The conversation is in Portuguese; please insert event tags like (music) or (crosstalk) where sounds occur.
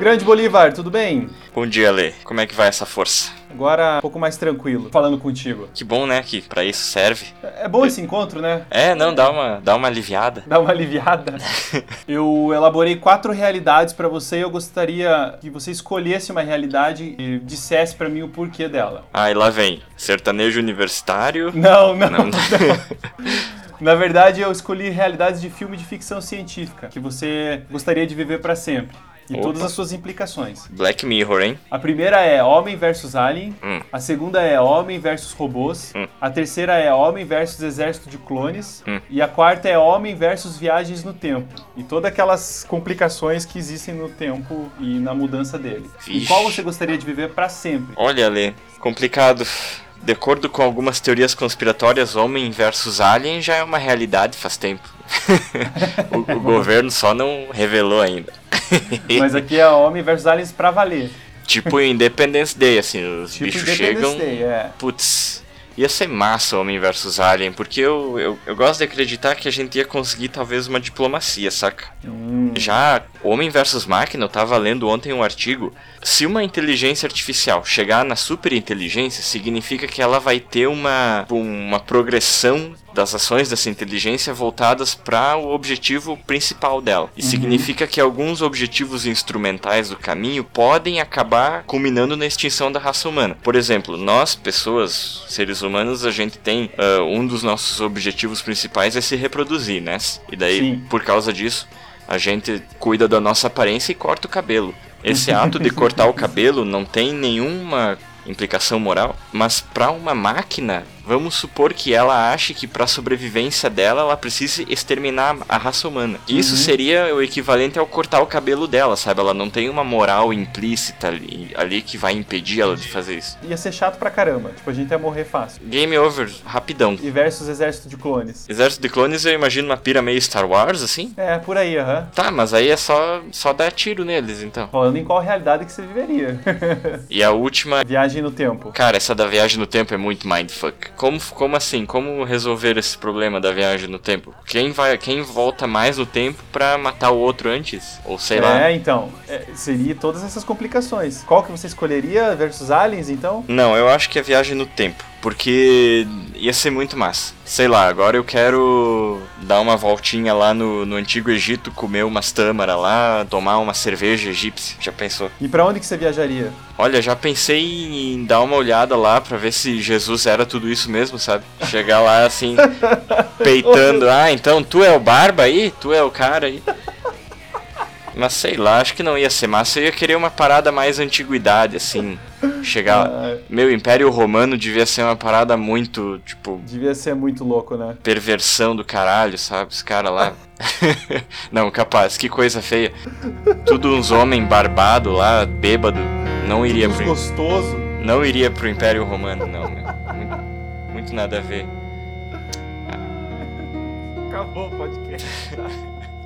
Grande Bolívar, tudo bem? Bom dia, Lê. Como é que vai essa força? Agora um pouco mais tranquilo, falando contigo. Que bom, né, que pra isso serve. É bom esse encontro, né? É, não, dá uma, dá uma aliviada. Dá uma aliviada. (laughs) eu elaborei quatro realidades pra você e eu gostaria que você escolhesse uma realidade e dissesse pra mim o porquê dela. Ah, e lá vem. Sertanejo universitário. Não, não. Não. não. (laughs) Na verdade, eu escolhi realidades de filme de ficção científica que você gostaria de viver pra sempre. E Opa. todas as suas implicações. Black Mirror, hein? A primeira é Homem versus Alien. Hum. A segunda é Homem versus Robôs. Hum. A terceira é Homem versus Exército de Clones. Hum. E a quarta é Homem versus Viagens no Tempo. E todas aquelas complicações que existem no tempo e na mudança dele. E Vixe. qual você gostaria de viver pra sempre? Olha, Lê, complicado. De acordo com algumas teorias conspiratórias, Homem versus Alien já é uma realidade faz tempo. (laughs) o, o governo só não revelou ainda. (laughs) Mas aqui é Homem versus Aliens pra valer. tipo Independence Day, assim, os Tipo bichos chegam. Day, é. Putz, ia ser massa Homem versus Alien, porque eu, eu, eu gosto de acreditar que a gente ia conseguir talvez uma diplomacia, saca? Hum, Já Homem versus Máquina, eu tava lendo ontem um artigo. Se uma inteligência artificial chegar na superinteligência, significa que ela vai ter uma, uma progressão das ações dessa inteligência voltadas para o objetivo principal dela. E significa que alguns objetivos instrumentais do caminho podem acabar culminando na extinção da raça humana. Por exemplo, nós, pessoas, seres humanos, a gente tem ah, um dos nossos objetivos principais é se reproduzir, né? E daí, Sim. por causa disso, a gente cuida da nossa aparência e corta o cabelo. Esse ato de cortar o cabelo não tem nenhuma implicação moral, mas para uma máquina, vamos supor que ela ache que para sobrevivência dela ela precise exterminar a raça humana. Isso seria o equivalente ao cortar o cabelo dela, sabe? Ela não tem uma moral implícita ali, ali que vai impedir ela de fazer isso. ia ser chato pra caramba. Tipo, a gente ia morrer fácil. Game over, rapidão. E versus Exército de Clones. Exército de clones, eu imagino uma pira meio Star Wars, assim. É, por aí, aham. Tá, mas aí é só, só dar tiro neles, então. Falando em qual realidade que você viveria. (laughs) E a última, Viagem no tempo. Cara, essa da viagem no tempo é muito mindfuck. Como, como assim? Como resolver esse problema da viagem no tempo? Quem vai, quem volta mais no tempo pra matar o outro antes? Ou sei é, lá. então, é, seria todas essas complicações. Qual que você escolheria versus aliens, então? Não, eu acho que é viagem no tempo. Porque ia ser muito massa. Sei lá, agora eu quero dar uma voltinha lá no, no Antigo Egito, comer umas tâmaras lá, tomar uma cerveja egípcia. Já pensou? E pra onde que você viajaria? Olha, já pensei em dar uma olhada lá pra ver se Jesus era tudo isso mesmo, sabe? Chegar lá assim, (laughs) peitando. Ah, então tu é o barba aí? Tu é o cara aí? Mas sei lá, acho que não ia ser massa. Eu ia querer uma parada mais antiguidade, assim. Chegar. Ah, Meu, Império Romano devia ser uma parada muito, tipo, devia ser muito louco, né? perversão do caralho, sabe? Os caras lá. (laughs) não, capaz, que coisa feia. Tudo uns homens barbados lá, bêbado. Não iria Uns pro. gostoso. Não iria pro Império Romano, não, meu. Muito, muito nada a ver. Acabou o podcast. (laughs)